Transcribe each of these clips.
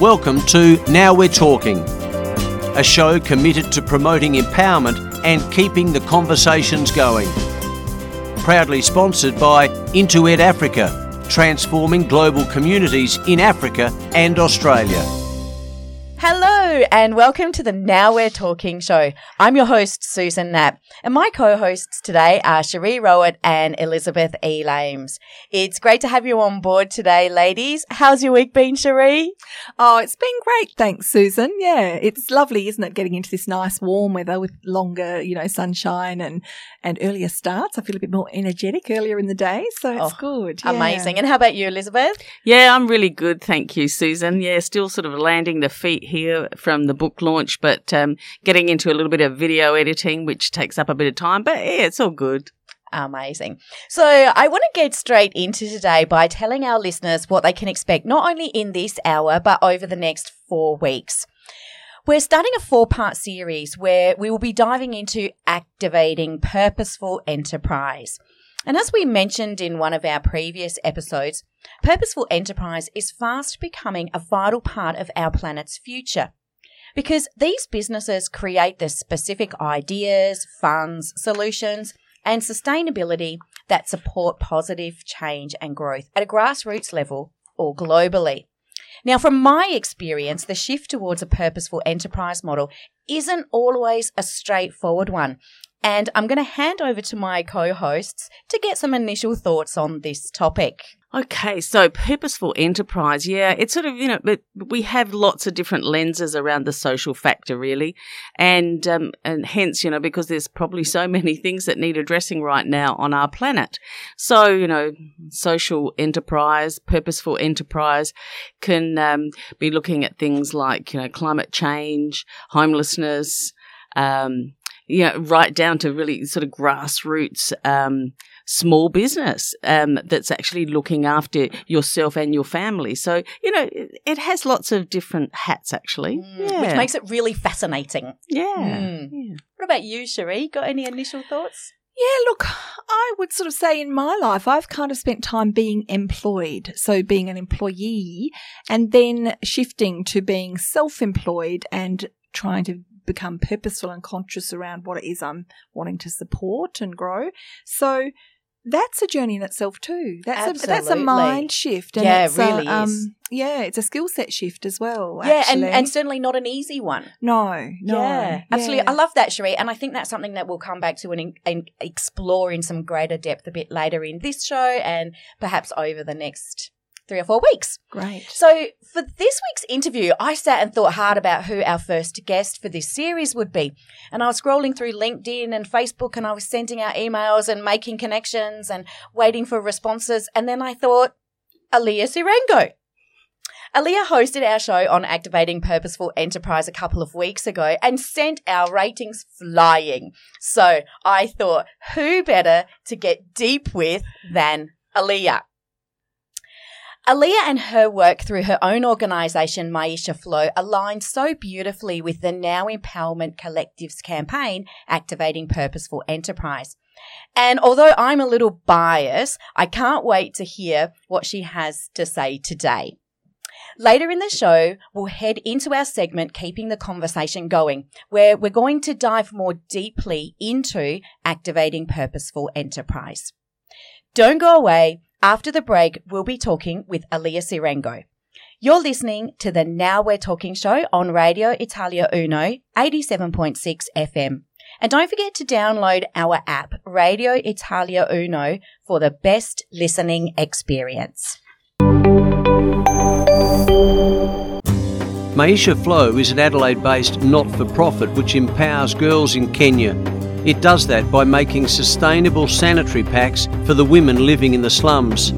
Welcome to Now We're Talking, a show committed to promoting empowerment and keeping the conversations going. Proudly sponsored by Intuit Africa, transforming global communities in Africa and Australia. Hello, and welcome to the Now We're Talking show. I'm your host, Susan Knapp, and my co hosts today are Cherie Rowett and Elizabeth E. Lames. It's great to have you on board today, ladies. How's your week been, Cherie? Oh, it's been great. Thanks, Susan. Yeah, it's lovely, isn't it? Getting into this nice warm weather with longer, you know, sunshine and, and earlier starts. I feel a bit more energetic earlier in the day, so it's Oh, good. yeah. Amazing. And how about you, Elizabeth? Yeah, I'm really good. Thank you, Susan. Yeah, still sort of landing the feet here from the book launch, but um, getting into a little bit of video editing, which takes up a bit of time. But yeah, it's all good. Amazing. So, I want to get straight into today by telling our listeners what they can expect not only in this hour, but over the next four weeks. We're starting a four part series where we will be diving into activating purposeful enterprise. And as we mentioned in one of our previous episodes, purposeful enterprise is fast becoming a vital part of our planet's future. Because these businesses create the specific ideas, funds, solutions, and sustainability that support positive change and growth at a grassroots level or globally. Now, from my experience, the shift towards a purposeful enterprise model isn't always a straightforward one. And I'm going to hand over to my co hosts to get some initial thoughts on this topic. Okay, so purposeful enterprise. Yeah, it's sort of, you know, but we have lots of different lenses around the social factor, really. And, um, and hence, you know, because there's probably so many things that need addressing right now on our planet. So, you know, social enterprise, purposeful enterprise can um, be looking at things like, you know, climate change, homelessness, um, you know, right down to really sort of grassroots, um, small business um, that's actually looking after yourself and your family. So, you know, it, it has lots of different hats actually. Mm, Which makes it really fascinating. yeah. Mm. yeah. What about you, Cherie? Got any initial thoughts? Yeah, look, I would sort of say in my life, I've kind of spent time being employed. So being an employee and then shifting to being self employed and trying to become purposeful and conscious around what it is I'm wanting to support and grow. So that's a journey in itself too. That's a that's a mind shift. And Yeah, it it's a, really um, is. Yeah, it's a skill set shift as well. Yeah, and, and certainly not an easy one. no, no, yeah, absolutely. yeah. I love that, Cherie. And I think that's something that we'll come back to and, and explore in some greater depth a bit later in this show and perhaps over the next three or four weeks. Great. So, for this week's interview, I sat and thought hard about who our first guest for this series would be. And I was scrolling through LinkedIn and Facebook and I was sending out emails and making connections and waiting for responses. And then I thought, Aaliyah Sirengo. Aaliyah hosted our show on activating purposeful enterprise a couple of weeks ago and sent our ratings flying. So I thought, who better to get deep with than Aaliyah? Aaliyah and her work through her own organisation, Maisha Flow, aligned so beautifully with the Now Empowerment Collective's campaign, Activating Purposeful Enterprise. And although I'm a little biased, I can't wait to hear what she has to say today. Later in the show, we'll head into our segment, Keeping the Conversation Going, where we're going to dive more deeply into activating purposeful enterprise. Don't go away. After the break, we'll be talking with Aaliyah Sirengo. You're listening to the Now We're Talking show on Radio Italia Uno, 87.6 FM. And don't forget to download our app, Radio Italia Uno, for the best listening experience. Maisha Flow is an Adelaide based not for profit which empowers girls in Kenya. It does that by making sustainable sanitary packs for the women living in the slums.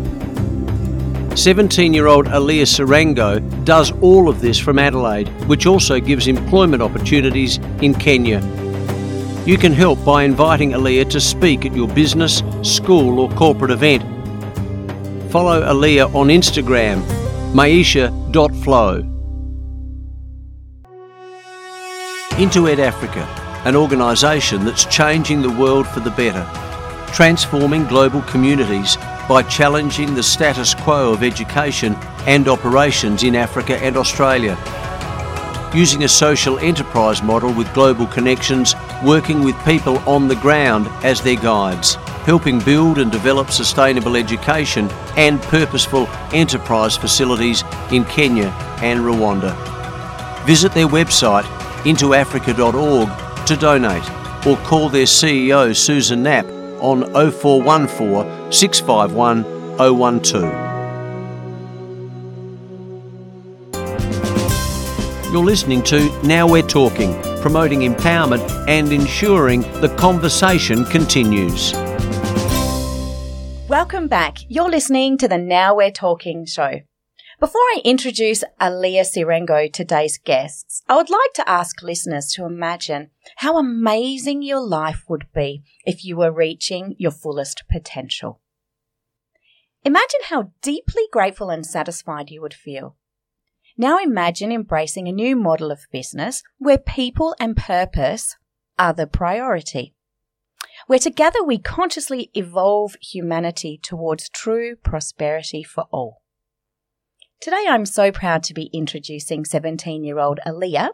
17 year old Aaliyah Sirengo does all of this from Adelaide, which also gives employment opportunities in Kenya. You can help by inviting Aaliyah to speak at your business, school, or corporate event. Follow Aaliyah on Instagram, maisha.flow. Intuit Africa, an organisation that's changing the world for the better, transforming global communities by challenging the status quo of education and operations in Africa and Australia. Using a social enterprise model with global connections, working with people on the ground as their guides, helping build and develop sustainable education and purposeful enterprise facilities in Kenya and Rwanda. Visit their website intoafrica.org to donate or call their CEO Susan Knapp on 0414 651 012. You're listening to Now We're Talking, promoting empowerment and ensuring the conversation continues. Welcome back. You're listening to the Now We're Talking show. Before I introduce Aaliyah Sirengo, today's guests, I would like to ask listeners to imagine how amazing your life would be if you were reaching your fullest potential. Imagine how deeply grateful and satisfied you would feel. Now imagine embracing a new model of business where people and purpose are the priority. Where together we consciously evolve humanity towards true prosperity for all. Today I'm so proud to be introducing 17 year old Aaliyah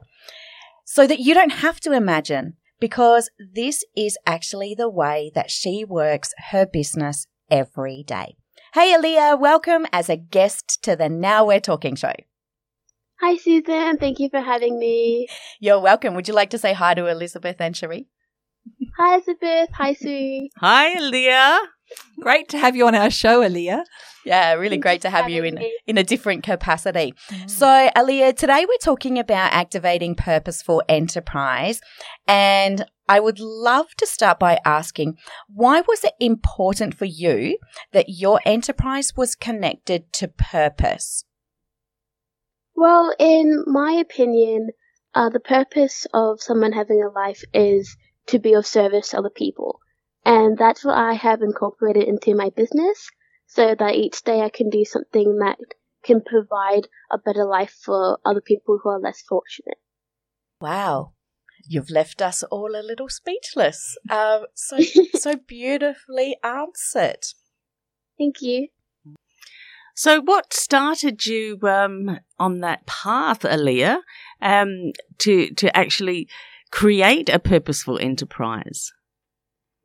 so that you don't have to imagine because this is actually the way that she works her business every day. Hey Aaliyah, welcome as a guest to the Now We're Talking show. Hi, Susan. Thank you for having me. You're welcome. Would you like to say hi to Elizabeth and Cherie? Hi, Elizabeth. Hi, Sue. Hi, Leah. Great to have you on our show, Aaliyah. Yeah, really Thank great to have you in me. in a different capacity. Mm. So, Aaliyah, today we're talking about activating purposeful enterprise, and I would love to start by asking why was it important for you that your enterprise was connected to purpose? Well, in my opinion, uh, the purpose of someone having a life is to be of service to other people. And that's what I have incorporated into my business so that each day I can do something that can provide a better life for other people who are less fortunate. Wow. You've left us all a little speechless. Um, so so beautifully answered. Thank you. So, what started you um, on that path, Aaliyah, um, to to actually create a purposeful enterprise?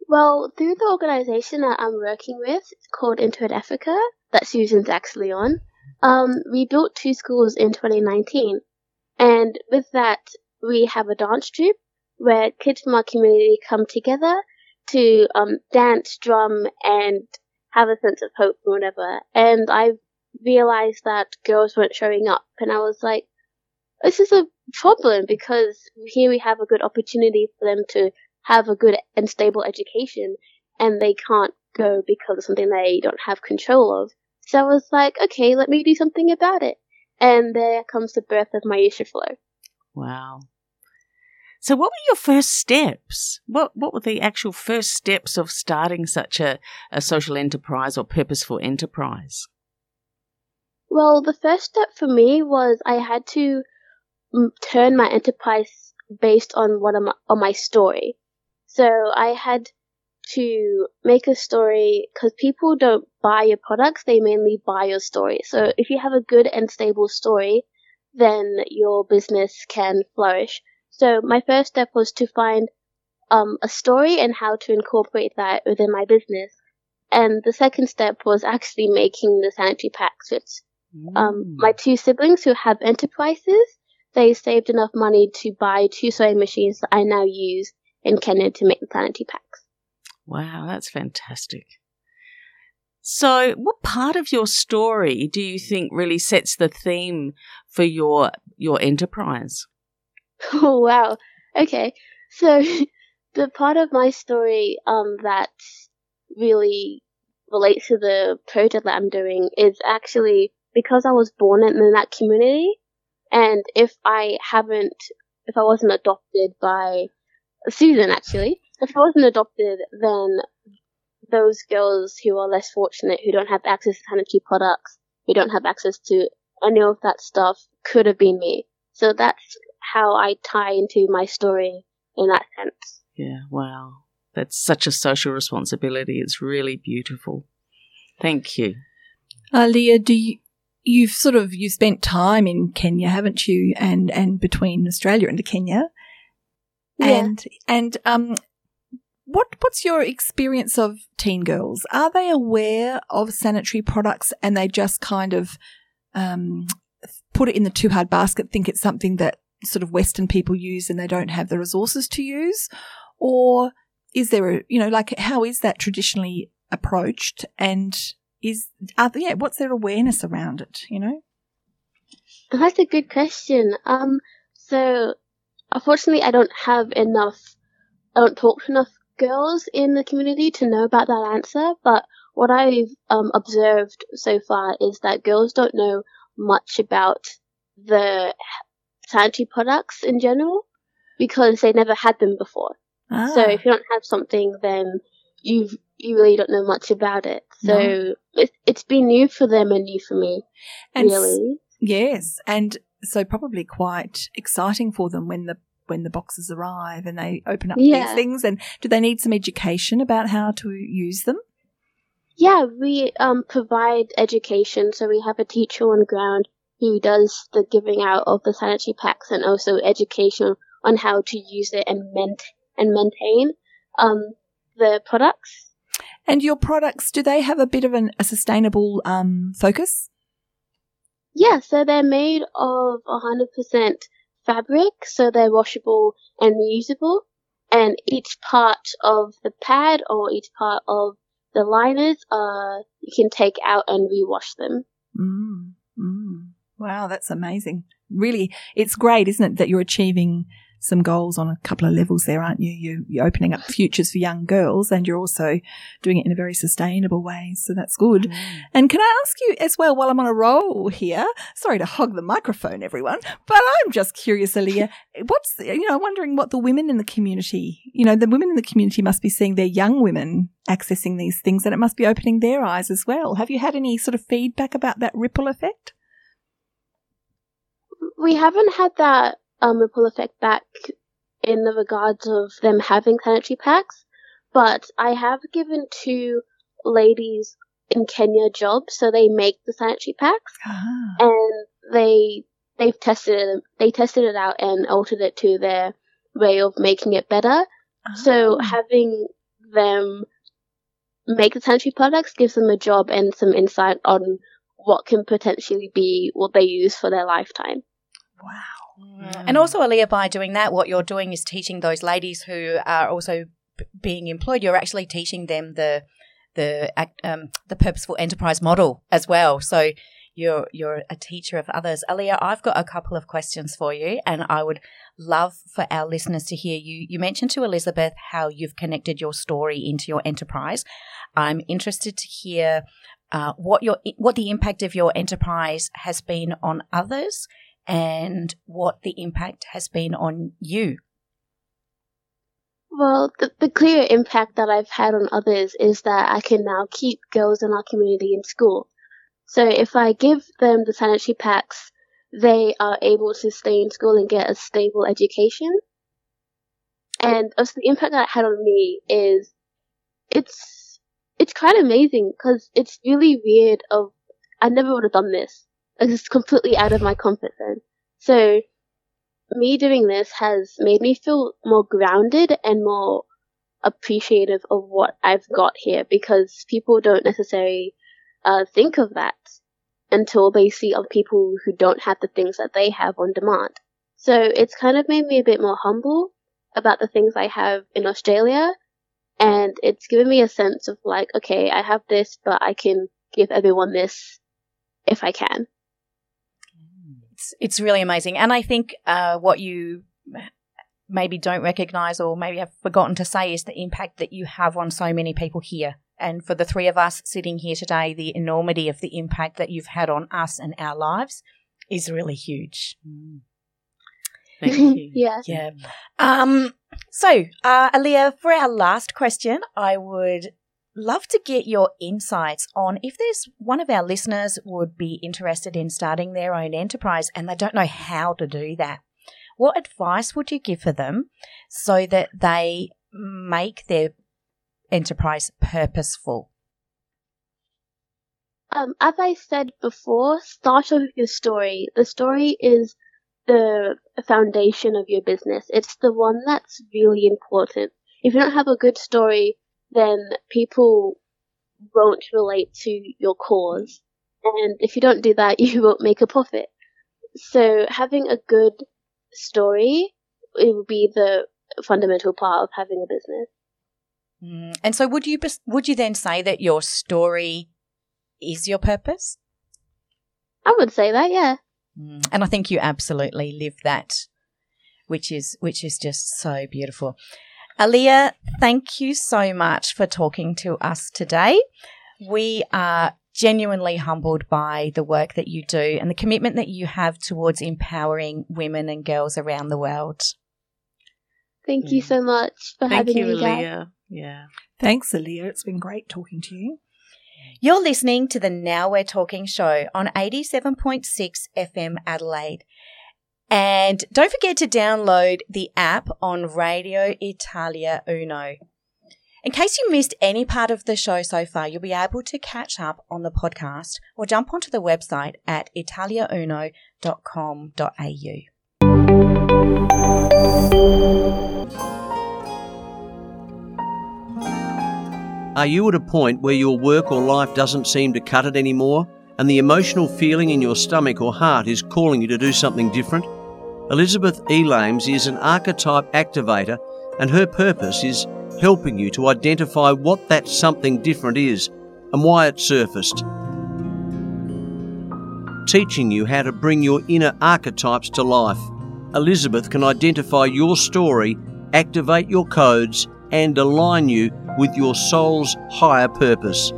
Well, through the organization that I'm working with called Intuit Africa, that Susan's actually on, um, we built two schools in 2019. And with that, we have a dance troupe where kids from our community come together to um, dance, drum, and have a sense of hope and whatever. And I realized that girls weren't showing up, and I was like, this is a problem because here we have a good opportunity for them to have a good and stable education, and they can't go because of something they don't have control of. So I was like, okay, let me do something about it. And there comes the birth of Maisha Flow. Wow. So, what were your first steps? What What were the actual first steps of starting such a, a social enterprise or purposeful enterprise? Well, the first step for me was I had to mm, turn my enterprise based on what on my story. So I had to make a story because people don't buy your products; they mainly buy your story. So if you have a good and stable story, then your business can flourish. So my first step was to find um, a story and how to incorporate that within my business. And the second step was actually making the sanitary packs, which um, my two siblings who have enterprises, they saved enough money to buy two sewing machines that I now use in Kenya to make the sanitary packs. Wow, that's fantastic. So, what part of your story do you think really sets the theme for your your enterprise? Oh wow. Okay. So the part of my story um that really relates to the project that I'm doing is actually because I was born in that community and if I haven't if I wasn't adopted by Susan actually, if I wasn't adopted then those girls who are less fortunate, who don't have access to sanitary products, who don't have access to any of that stuff, could have been me. So that's how I tie into my story in that sense. Yeah, wow. That's such a social responsibility. It's really beautiful. Thank you. Uh, Aaliyah, do you, you've sort of you spent time in Kenya, haven't you? And and between Australia and Kenya. Yeah. And and um what what's your experience of teen girls? Are they aware of sanitary products and they just kind of um put it in the too hard basket, think it's something that sort of Western people use and they don't have the resources to use? Or is there a you know, like how is that traditionally approached and is are yeah, what's their awareness around it, you know? That's a good question. Um, so unfortunately, I don't have enough. I don't talk to enough girls in the community to know about that answer. But what I've um, observed so far is that girls don't know much about the sanitary products in general because they never had them before. Ah, So if you don't have something, then you've you really don't know much about it. So No. it's it's been new for them and new for me. and s- really. yes, and so probably quite exciting for them when the when the boxes arrive and they open up these things. And do they need some education about how to use them? Yeah, we um, provide education. So we have a teacher on ground who does the giving out of the sanitary packs and also education on how to use it and ment- and maintain um, the products. And your products, do they have a bit of an, a sustainable um, focus? Yeah, so they're made of 100% fabric, so they're washable and reusable. And each part of the pad or each part of the liners, uh, you can take out and rewash them. Mm, mm. Wow, that's amazing. Really, it's great, isn't it, that you're achieving some goals on a couple of levels there, aren't you? you you're opening up futures for young girls and you're also doing it in a very sustainable way. So that's good. Mm. And can I ask you as well, while I'm on a roll here, sorry to hog the microphone, everyone, but I'm just curious, Aaliyah, what's, you know, I'm wondering what the women in the community, you know, the women in the community must be seeing their young women accessing these things and it must be opening their eyes as well. Have you had any sort of feedback about that ripple effect? We haven't had that um, ripple effect back in the regards of them having sanitary packs, but I have given two ladies in Kenya jobs, so they make the sanitary packs. Ah. and they they've tested it they tested it out and altered it to their way of making it better. So Ah. having them make the sanitary products gives them a job and some insight on what can potentially be what they use for their lifetime. wow. And also, Aaliyah, by doing that, what you're doing is teaching those ladies who are also b- being employed. You're actually teaching them the the act- um, the purposeful enterprise model as well. So you're you're a teacher of others. Aaliyah, I've got a couple of questions for you, and I would love for our listeners to hear you. You mentioned to Elizabeth how you've connected your story into your enterprise. I'm interested to hear uh, what your what the impact of your enterprise has been on others and what the impact has been on you. Well, the, the clear impact that I've had on others is that I can now keep girls in our community in school. So if I give them the sanitary packs, they are able to stay in school and get a stable education. And also the impact that it had on me is it's it's quite amazing because it's really weird. Of I never would have done this. It's completely out of my comfort zone. So me doing this has made me feel more grounded and more appreciative of what I've got here because people don't necessarily uh, think of that until they see other people who don't have the things that they have on demand. So it's kind of made me a bit more humble about the things I have in Australia and it's given me a sense of like, okay, I have this, but I can give everyone this if I can. It's it's really amazing, and I think uh, what you maybe don't recognize or maybe have forgotten to say is the impact that you have on so many people here. And for the three of us sitting here today, the enormity of the impact that you've had on us and our lives is really huge. Thank you. yeah. Yeah. Um, so, uh, Aaliyah, for our last question, I would love to get your insights on if there's one of our listeners would be interested in starting their own enterprise and they don't know how to do that. What advice would you give for them so that they make their enterprise purposeful? Um, as I said before, start with your story. The story is the foundation of your business. It's the one that's really important. If you don't have a good story, then people won't relate to your cause. And if you don't do that, you won't make a profit. So having a good story, it will be the fundamental part of having a business. Mm. And so, would you would you then say that your story is your purpose? I would say that, yeah. Mm. And I think you absolutely live that, which is which is just so beautiful. Aaliyah, thank you so much for talking to us today. We are genuinely humbled by the work that you do and the commitment that you have towards empowering women and girls around the world. Thank you so much for Thank having you, me, guys. Aaliyah. Yeah. Thanks, Aaliyah. It's been great talking to you. You're listening to the Now We're Talking show on 87.6 FM Adelaide. And don't forget to download the app on Radio Italia Uno. In case you missed any part of the show so far, you'll be able to catch up on the podcast or jump onto the website at italiauno.com.au. Are you at a point where your work or life doesn't seem to cut it anymore, and the emotional feeling in your stomach or heart is calling you to do something different? Elizabeth Ellames is an archetype activator, and her purpose is helping you to identify what that something different is and why it surfaced. Teaching you how to bring your inner archetypes to life. Elizabeth can identify your story, activate your codes, and align you with your soul's higher purpose.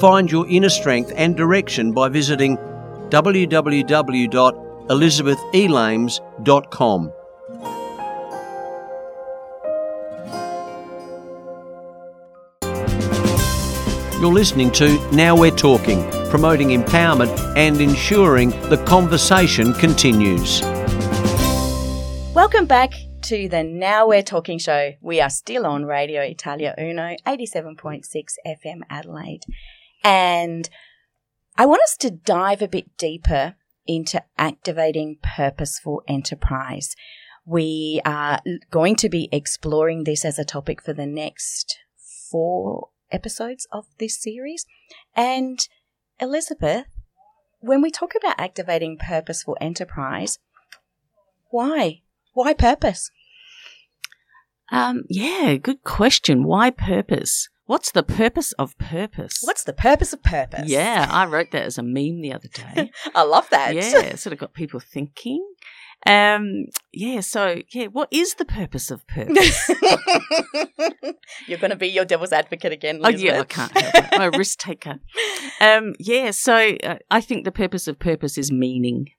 Find your inner strength and direction by visiting www.elizabethelames.com. You're listening to Now We're Talking, promoting empowerment and ensuring the conversation continues. Welcome back to the Now We're Talking show. We are still on Radio Italia Uno, 87.6 FM Adelaide. And I want us to dive a bit deeper into activating purposeful enterprise. We are going to be exploring this as a topic for the next four episodes of this series. And Elizabeth, when we talk about activating purposeful enterprise, why? Why purpose? Um, yeah, good question. Why purpose? What's the purpose of purpose? What's the purpose of purpose? Yeah, I wrote that as a meme the other day. I love that. yeah, it sort of got people thinking. Um, yeah, so yeah, what is the purpose of purpose? You're going to be your devil's advocate again, Oh yeah, I can't help. I'm a risk taker. Um, yeah, so uh, I think the purpose of purpose is meaning,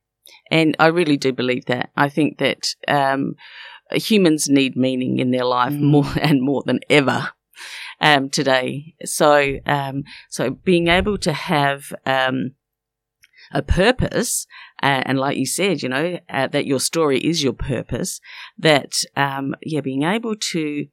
and I really do believe that. I think that um, humans need meaning in their life Mm. more and more than ever um, today. So, um, so being able to have um, a purpose, uh, and like you said, you know, uh, that your story is your purpose. That um, yeah, being able to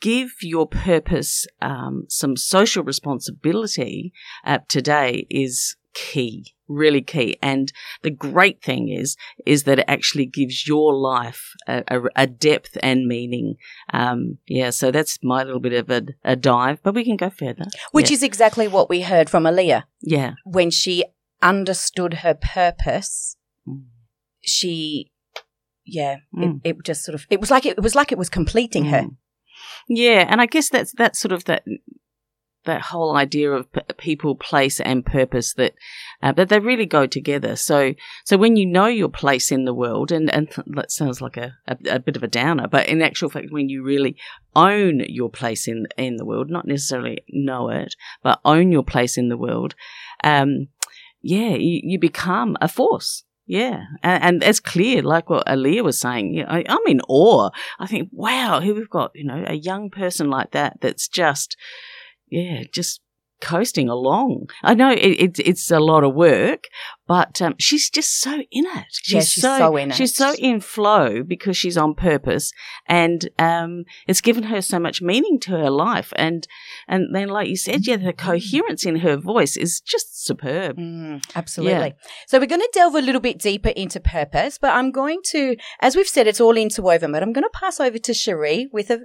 give your purpose um, some social responsibility uh, today is key really key and the great thing is is that it actually gives your life a, a, a depth and meaning um, yeah so that's my little bit of a, a dive but we can go further Which yeah. is exactly what we heard from Aaliyah yeah when she understood her purpose. Mm. She, yeah, Mm. it, it just sort of it was like it, it was like it was completing her. Mm. Yeah, and I guess that's that's sort of that that whole idea of p- people, place, and purpose that uh, that they really go together. So so when you know your place in the world, and and that sounds like a, a, a bit of a downer, but in actual fact, when you really own your place in in the world, not necessarily know it, but own your place in the world, um, yeah, you, you become a force. Yeah, and, and it's clear, like what Aaliyah was saying. You know, I, I'm in awe. I think, wow, here we've got you know a young person like that that's just, yeah, just coasting along. I know it, it, it's a lot of work, but um, she's just so in it. She's, Yeah, she's so in it. She's so in flow because she's on purpose, and um, it's given her so much meaning to her life. And and then, like you said, yeah, the coherence in her voice is just superb. Mm, absolutely. So we're going to delve a little bit deeper into purpose, but I'm going to, as we've said, it's all interwoven, but I'm going to pass over to Cherie with a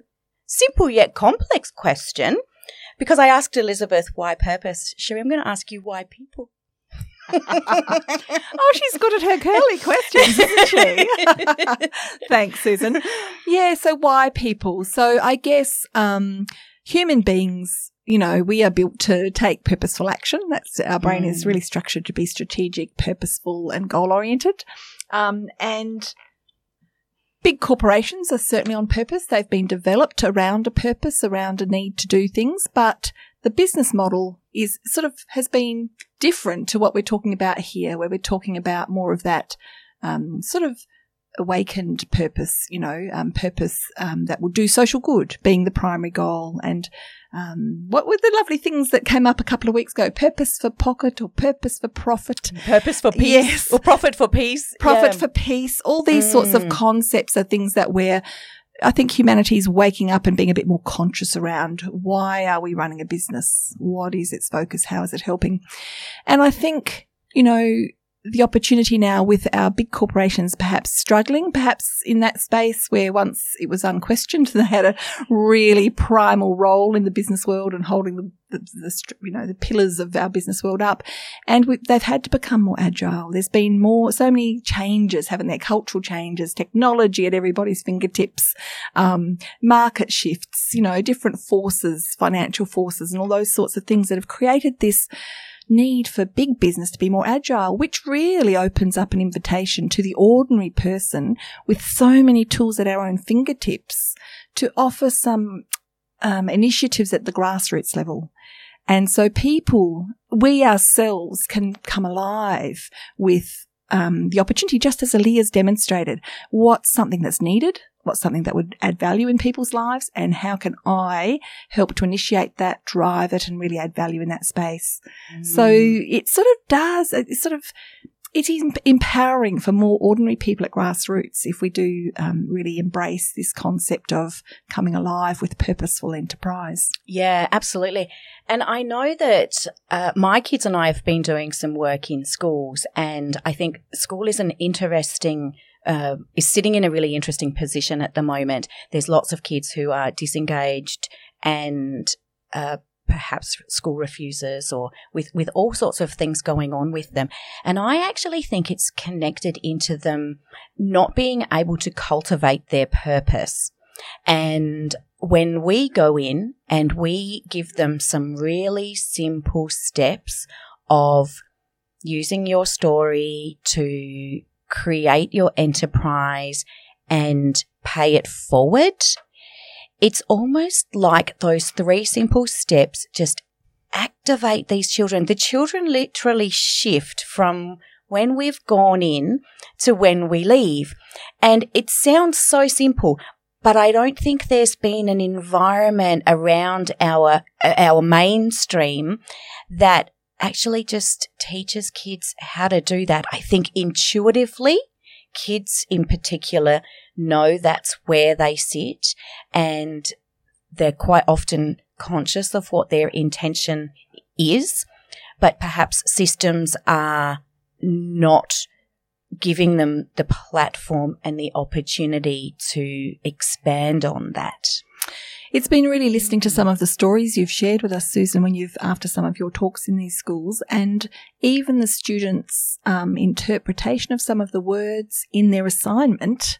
simple yet complex question because I asked Elizabeth why purpose. Cherie, I'm going to ask you why people. Oh, she's good at her curly questions, isn't she? Thanks, Susan. Yeah, so why people? So I guess um, human beings, you know, we are built to take purposeful action. That's our brain is Mm. really structured to be strategic, purposeful, and goal oriented. Um, and big corporations are certainly on purpose. They've been developed around a purpose, around a need to do things, but the business model is sort of has been different to what we're talking about here, where we're talking about more of that um, sort of awakened purpose, you know, um, purpose um, that will do social good being the primary goal. And um, what were the lovely things that came up a couple of weeks ago? Purpose for pocket or purpose for profit? Purpose for peace Yes. or profit for peace. profit Yeah. for peace. All these sorts of Mm. concepts are things that we're, I think humanity is waking up and being a bit more conscious around. Why are we running a business? What is its focus? How is it helping? And I think, you know, the opportunity now with our big corporations perhaps struggling, perhaps in that space where once it was unquestioned, they had a really primal role in the business world and holding the, the, the you know, the pillars of our business world up. And we, they've had to become more agile. There's been more, so many changes, haven't there? Cultural changes, technology at everybody's fingertips, um, market shifts, you know, different forces, financial forces and all those sorts of things that have created this need for big business to be more agile, which really opens up an invitation to the ordinary person with so many tools at our own fingertips to offer some um, initiatives at the grassroots level. And so people, we ourselves can come alive with um, the opportunity, just as Ali has demonstrated, what's something that's needed, what's something that would add value in people's lives, and how can I help to initiate that, drive it, and really add value in that space. So it sort of does, it sort of, it is empowering for more ordinary people at grassroots if we do um, really embrace this concept of coming alive with purposeful enterprise. Yeah, absolutely. And I know that uh, my kids and I have been doing some work in schools, and I think school is an interesting. Uh, is sitting in a really interesting position at the moment. There's lots of kids who are disengaged and uh, perhaps school refusers or with, with all sorts of things going on with them. And I actually think it's connected into them not being able to cultivate their purpose. And when we go in and we give them some really simple steps of using your story to create your enterprise and pay it forward, it's almost like those three simple steps just activate these children. The children literally shift from when we've gone in to when we leave. And it sounds so simple, but I don't think there's been an environment around our our mainstream that actually just teaches kids how to do that. I think intuitively, kids in particular know that's where they sit and they're quite often conscious of what their intention is, but perhaps systems are not giving them the platform and the opportunity to expand on that. It's been really listening to some of the stories you've shared with us, Susan, when you've after some of your talks in these schools, and even the students' um, interpretation of some of the words in their assignment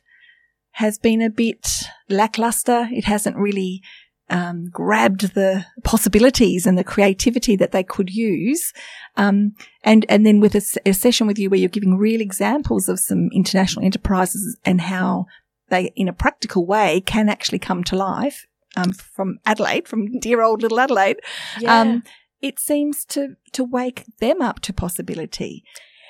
has been a bit lackluster. It hasn't really um, grabbed the possibilities and the creativity that they could use. Um, and and then with a session with you where you're giving real examples of some international enterprises and how they, in a practical way, can actually come to life um, from Adelaide, from dear old little Adelaide. Um, it seems to to wake them up to possibility.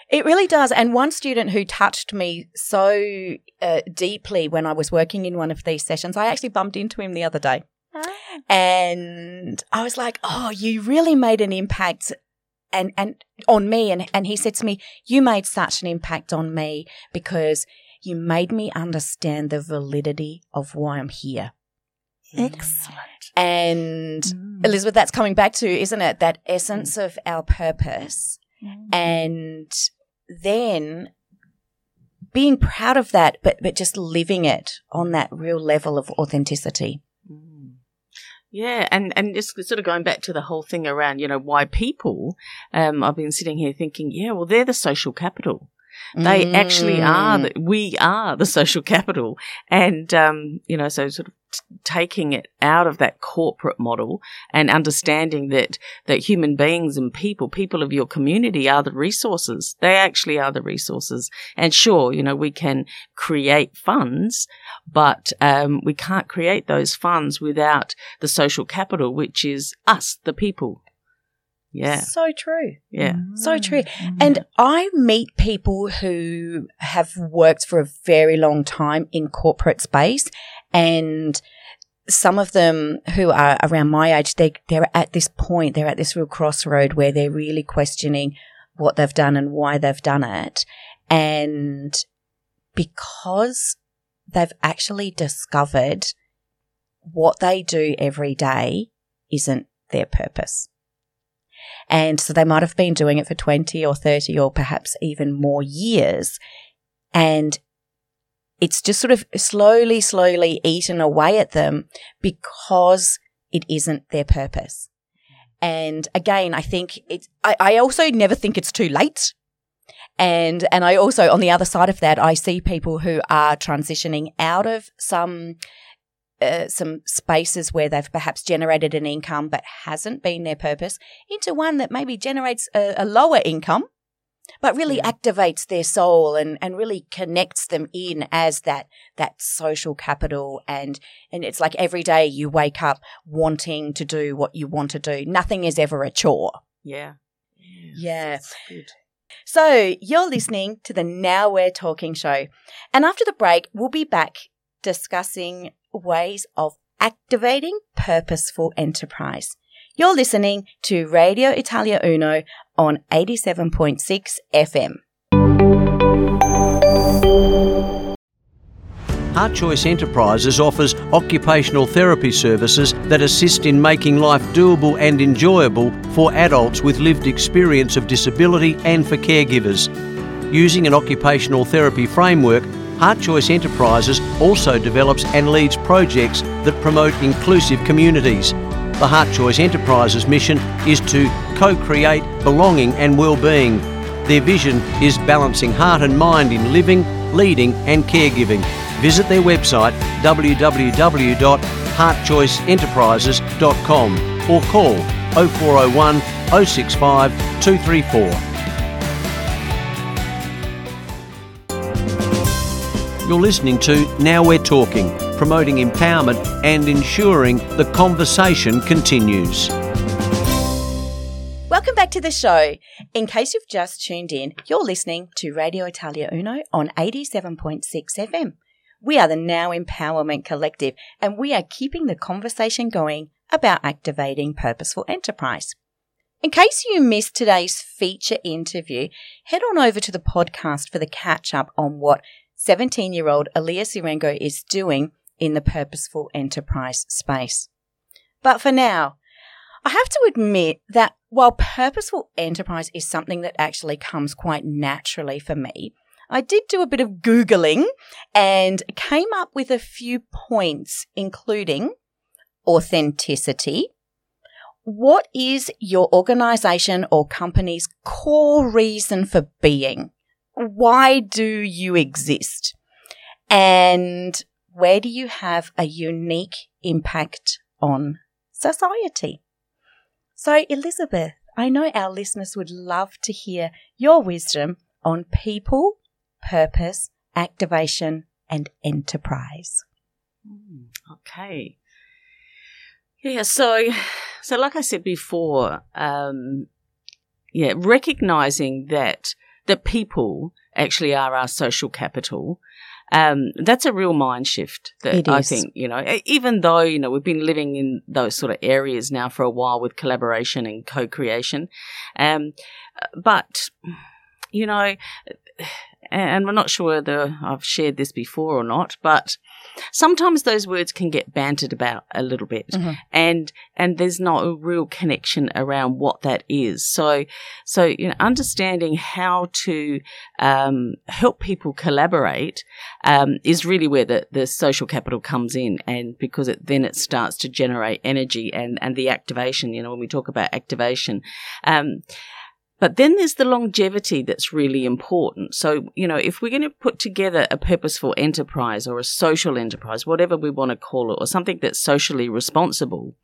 It really does. And one student who touched me so uh, deeply when I was working in one of these sessions, I actually bumped into him the other day. And I was like, "Oh, you really made an impact." And, and on me and, and he said to me, you made such an impact on me because you made me understand the validity of why I'm here. Excellent. And Mm. Elizabeth, that's coming back to, isn't it? That essence of our purpose. Mm. And then being proud of that, but, but just living it on that real level of authenticity. Mm. Yeah, and and just sort of going back to the whole thing around, you know, why people. Um, I've been sitting here thinking, yeah, well, they're the social capital. They actually are. Mm. The, we are the social capital, and um, you know, so sort of t- taking it out of that corporate model and understanding that that human beings and people, people of your community, are the resources. They actually are the resources. And sure, you know, we can create funds, but um, we can't create those funds without the social capital, which is us, the people. Yeah, So true. yeah. So true. Mm. And I meet people who have worked for a very long time in corporate space and some of them who are around my age, they, they're at this point, they're at this real crossroad where they're really questioning what they've done and why they've done it. And because they've actually discovered what they do every day isn't their purpose. And so they might have been doing it for 20 or 30 or perhaps even more years. And it's just sort of slowly, slowly eaten away at them because it isn't their purpose. And again, I think it's, I, I also never think it's too late. And, and I also, on the other side of that, I see people who are transitioning out of some uh, some spaces where they've perhaps generated an income but hasn't been their purpose into one that maybe generates a, a lower income but really Yeah. activates their soul and, and really connects them in as that that social capital and and it's like every day you wake up wanting to do what you want to do nothing is ever a chore Yeah. Yeah. That's good. so you're listening to the Now We're Talking show. And after the break, we'll be back discussing ways of activating purposeful enterprise. You're listening to Radio Italia Uno on 87.6 FM. Heart Choice Enterprises offers occupational therapy services that assist in making life doable and enjoyable for adults with lived experience of disability and for caregivers. Using an occupational therapy framework, Heart Choice Enterprises also develops and leads projects that promote inclusive communities. The Heart Choice Enterprises mission is to co create belonging and well-being. Their vision is balancing heart and mind in living, leading, and caregiving. Visit their website www.heartchoiceenterprises.com or call 0401 065 234. You're listening to Now We're Talking, promoting empowerment and ensuring the conversation continues. Welcome back to the show. In case you've just tuned in, you're listening to Radio Italia Uno on 87.6 FM. We are the Now Empowerment Collective, and we are keeping the conversation going about activating purposeful enterprise. In case you missed today's feature interview, head on over to the podcast for the catch up on what 17 year old Aaliyah Sirengo is doing in the purposeful enterprise space. But for now, I have to admit that while purposeful enterprise is something that actually comes quite naturally for me, I did do a bit of Googling and came up with a few points, including authenticity. What is your organization or company's core reason for being? Why do you exist? And where do you have a unique impact on society? So, Elizabeth, I know our listeners would love to hear your wisdom on people, purpose, activation, and enterprise. Mm, Okay. Yeah, so so like I said before, um, yeah, recognizing that that people actually are our social capital, um, that's a real mind shift that I think, you know, even though, you know, we've been living in those sort of areas now for a while with collaboration and co-creation. Um, but, you know, and we're not sure whether I've shared this before or not, but sometimes those words can get bantered about a little bit. Mhm. and and there's not a real connection around what that is. So so you know understanding how to um, help people collaborate um, is really where the, the social capital comes in. And because it then it starts to generate energy and and the activation you know when we talk about activation. Um, but then there's the longevity that's really important. So, you know, if we're going to put together a purposeful enterprise or a social enterprise, whatever we want to call it, or something that's socially responsible,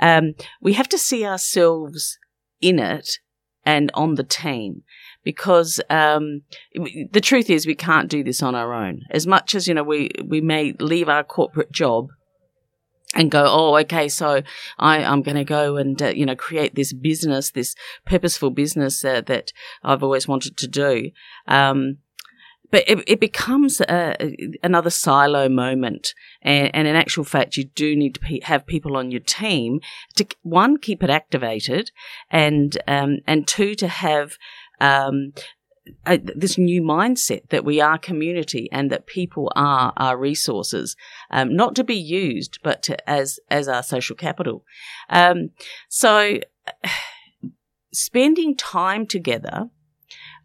um, we have to see ourselves in it and on the team because um, the truth is we can't do this on our own. As much as, you know, we, we may leave our corporate job and go, oh, okay, so I, I'm going to go and, uh, you know, create this business, this purposeful business uh, that I've always wanted to do. Um, but it, it becomes a, another silo moment. And, and in actual fact, you do need to pe- have people on your team to, one, keep it activated and, um, and two, to have, um, uh, this new mindset that we are community and that people are our resources, um, not to be used, but to, as as our social capital. Um, so, spending time together,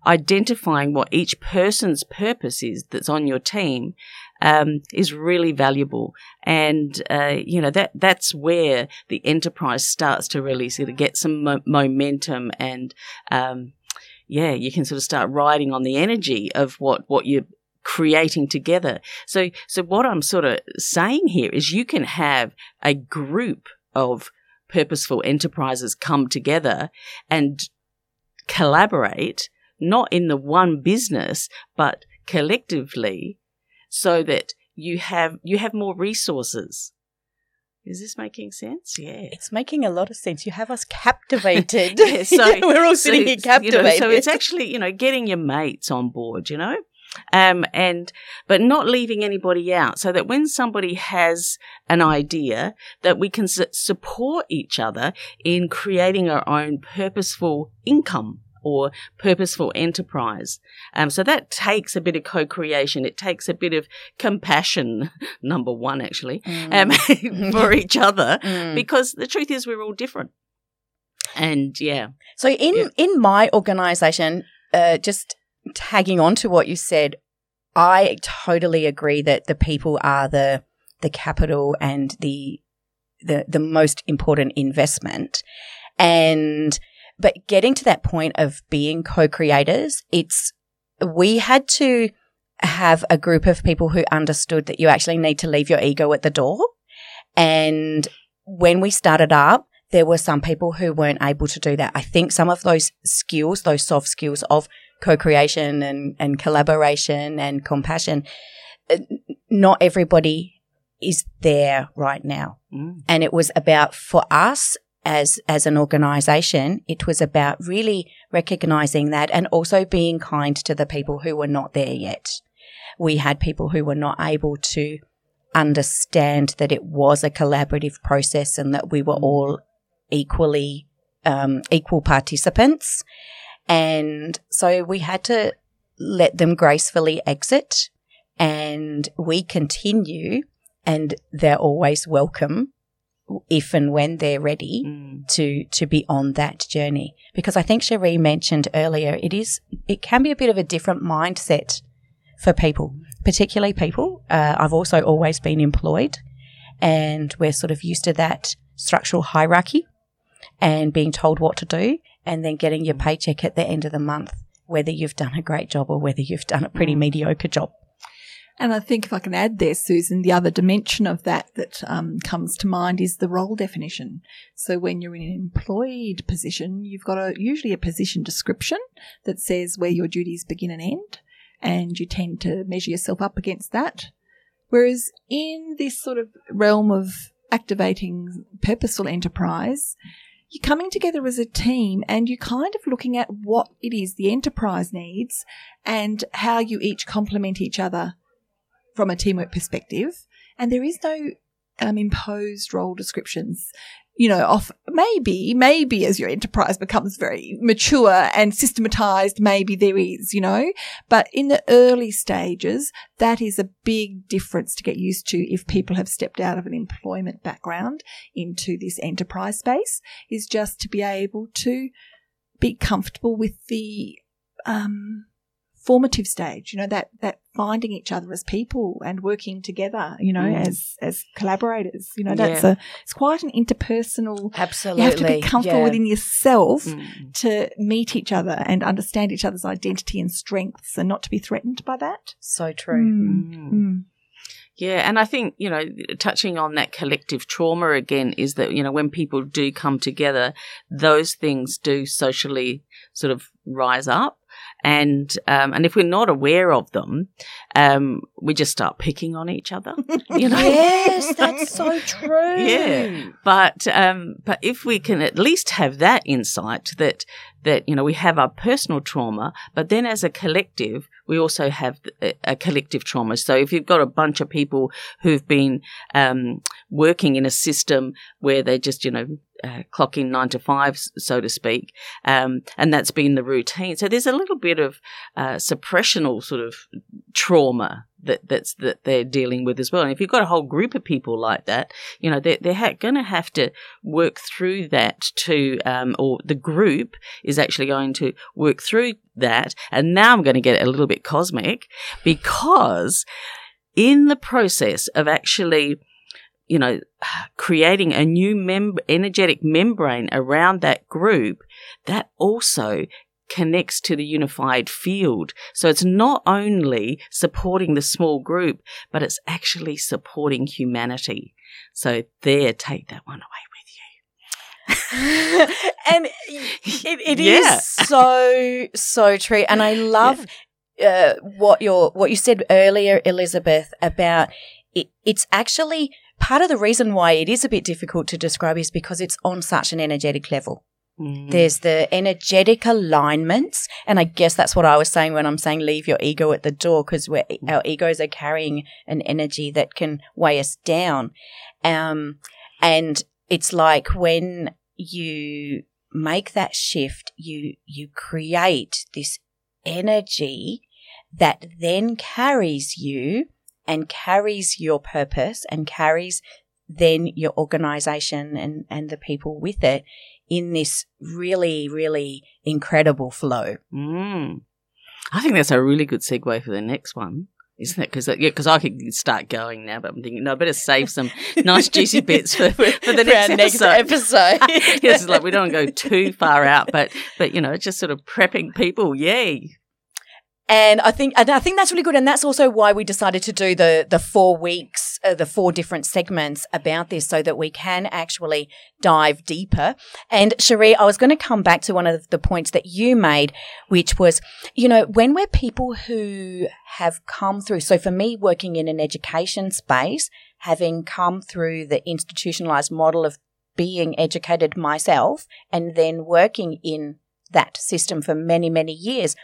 identifying what each person's purpose is that's on your team. Um, is really valuable, and uh, you know that that's where the enterprise starts to really sort of get some mo- momentum and um, yeah, you can sort of start riding on the energy of what, what you're creating together. So, so what I'm sort of saying here is you can have a group of purposeful enterprises come together and collaborate, not in the one business, but collectively so that you have, you have more resources. Is this making sense? Yeah. It's making a lot of sense. You have us captivated. Yeah, so we're all so here it's, you know, captivated. so it's actually you know getting your mates on board, you know, um, and but not leaving anybody out, so that when somebody has an idea, that we can su- support each other in creating our own purposeful income or purposeful enterprise. Um, so that takes a bit of co-creation. It takes a bit of compassion, number one, actually, um, for each other, Mm. because the truth is we're all different. And yeah, So in Yeah. in my organization, uh, just tagging on to what you said, I totally agree that the people are the the capital and the the the most important investment. And but getting to that point of being co-creators, it's we had to have a group of people who understood that you actually need to leave your ego at the door. And when we started up, there were some people who weren't able to do that. I think some of those skills, those soft skills of co-creation and, and collaboration and compassion, uh, not everybody is there right now. Mm. And it was about for us as, as an organization, it was about really recognizing that and also being kind to the people who were not there yet. We had people who were not able to understand that it was a collaborative process and that we were all equally um, equal participants, and so we had to let them gracefully exit, and we continue, and they're always welcome if and when they're ready Mm. to to be on that journey because I think Cherie mentioned earlier it is it can be a bit of a different mindset for people, particularly people. Uh, I've also always been employed, and we're sort of used to that structural hierarchy and being told what to do, and then getting your paycheck at the end of the month, whether you've done a great job or whether you've done a pretty mediocre job. And I think if I can add there, Susan, the other dimension of that that um, comes to mind is the role definition. So when you're in an employed position, you've got a usually a position description that says where your duties begin and end, and you tend to measure yourself up against that. Whereas in this sort of realm of activating purposeful enterprise, you're coming together as a team and you're kind of looking at what it is the enterprise needs and how you each complement each other from a teamwork perspective, and there is no um, imposed role descriptions. You know, off maybe, maybe as your enterprise becomes very mature and systematized, maybe there is, you know, but in the early stages, that is a big difference to get used to if people have stepped out of an employment background into this enterprise space is just to be able to be comfortable with the, um, formative stage, you know, that, that finding each other as people and working together, you know, Mm. as, as collaborators, you know, that's a, it's quite an interpersonal, Absolutely. you have to be comfortable yeah. within yourself Mm. to meet each other and understand each other's identity and strengths and not to be threatened by that. So true. Mm. Mm. Mm. Yeah, and I think, you know, touching on that collective trauma again is that, you know, when people do come together, those things do socially sort of rise up. And um, and if we're not aware of them, um, we just start picking on each other. You know, Yes, that's so true. Yeah. But um, but if we can at least have that insight that that you know we have our personal trauma, but then as a collective we also have a, a collective trauma. So if you've got a bunch of people who've been um, working in a system where they just you know uh, clock in nine to five, so to speak, um, and that's been the routine. So there's a little bit of uh, suppressional sort of trauma that that's that they're dealing with as well. And if you've got a whole group of people like that, you know they're they're ha- going to have to work through that to, um, or the group is actually going to work through that. And now I'm going to get a little bit cosmic because in the process of actually you know, creating a new mem- energetic membrane around that group, that also connects to the unified field. So it's not only supporting the small group, but it's actually supporting humanity. So there, take that one away with you. and it, it is Yeah. so so true and i love uh, what your what you said earlier elizabeth about it, it's actually part of the reason why it is a bit difficult to describe is because it's on such an energetic level. You. there's the energetic alignments and i guess that's what i was saying when i'm saying leave your ego at the door because our egos are carrying an energy that can weigh us down. Um, and it's like when you make that shift you you create this energy that then carries you and carries your purpose and carries then your organization and and the people with it in this really really incredible flow Mm. I think that's a really good segue for the next one. Isn't it? Because yeah, because I could start going now, but I'm thinking no, I better save some nice juicy bits for, for the For next next episode. episode. yes, it's like we don't want to go too far out, but but you know, just sort of prepping people. Yay! And I think and I think that's really good, and that's also why we decided to do the the four weeks, uh, the four different segments about this, so that we can actually dive deeper. And Cherie, I was going to come back to one of the points that you made, which was, you know, when we're people who have come through. So for me, working in an education space, having come through the institutionalized model of being educated myself, and then working in that system for many many years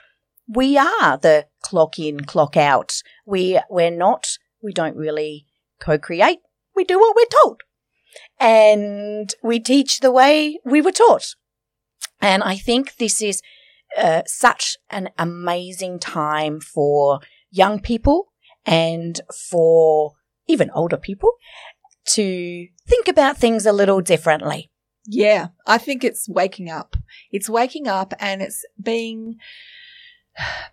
we are the clock in, clock out. We we're not. We don't really co-create. We do what we're told, and we teach the way we were taught. And I think this is uh, such an amazing time for young people and for even older people to think about things a little differently. Yeah, I think it's waking up. It's waking up and it's being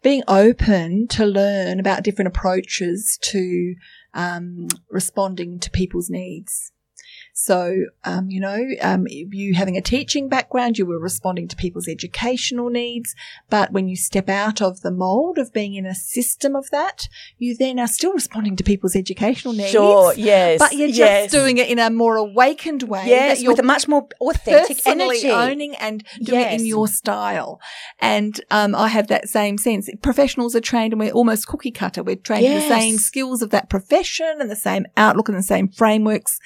being open to learn about different approaches to um, responding to people's needs. So, um, you know, um, you having a teaching background, you were responding to people's educational needs. But when you step out of the mold of being in a system of that, you then are still responding to people's educational needs. Sure, yes, But you're just yes. doing it in a more awakened way. Yes, with a much more authentic energy. owning and doing it in your style. And um, I have that same sense. Professionals are trained and we're almost cookie cutter. We're trained in the same skills of that profession and the same outlook and the same frameworks.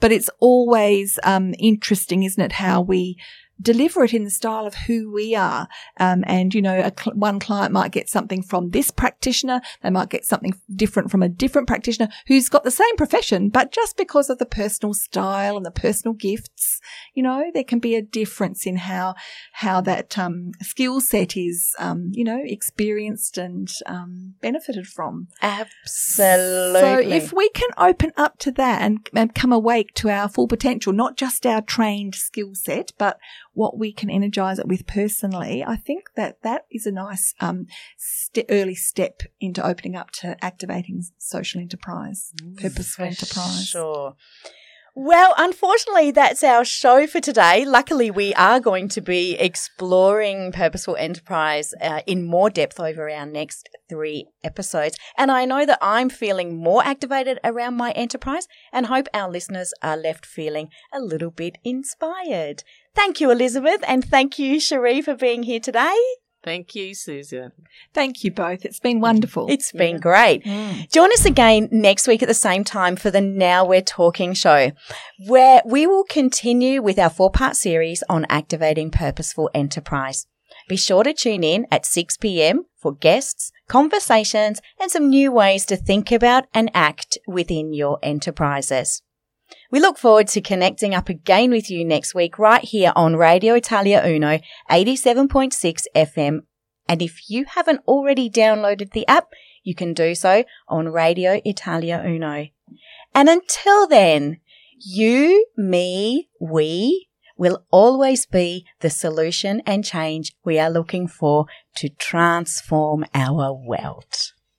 But it's always um, interesting, isn't it, how we deliver it in the style of who we are. Um, and, you know, cl- one client might get something from this practitioner. They might get something different from a different practitioner who's got the same profession, but just because of the personal style and the personal gifts, you know, there can be a difference in how, how that, um, skill set is, um, you know, experienced and, um, benefited from. Absolutely. So if we can open up to that and, and come awake to our full potential, not just our trained skill set, but what we can energize it with personally, I think that that is a nice um, st- early step into opening up to activating social enterprise, purposeful For enterprise. Sure. Well, unfortunately, that's our show for today. Luckily, we are going to be exploring purposeful enterprise uh, in more depth over our next three episodes. And I know that I'm feeling more activated around my enterprise and hope our listeners are left feeling a little bit inspired. Thank you, Elizabeth, and thank you, Cherie, for being here today. Thank you, Susan. Thank you both. It's been wonderful. It's been great. Mm. Join us again next week at the same time for the Now We're Talking show, where we will continue with our four part series on activating purposeful enterprise. Be sure to tune in at 6 p.m. for guests, conversations, and some new ways to think about and act within your enterprises. We look forward to connecting up again with you next week right here on Radio Italia Uno 87.6 FM. And if you haven't already downloaded the app, you can do so on Radio Italia Uno. And until then, you, me, we will always be the solution and change we are looking for to transform our world.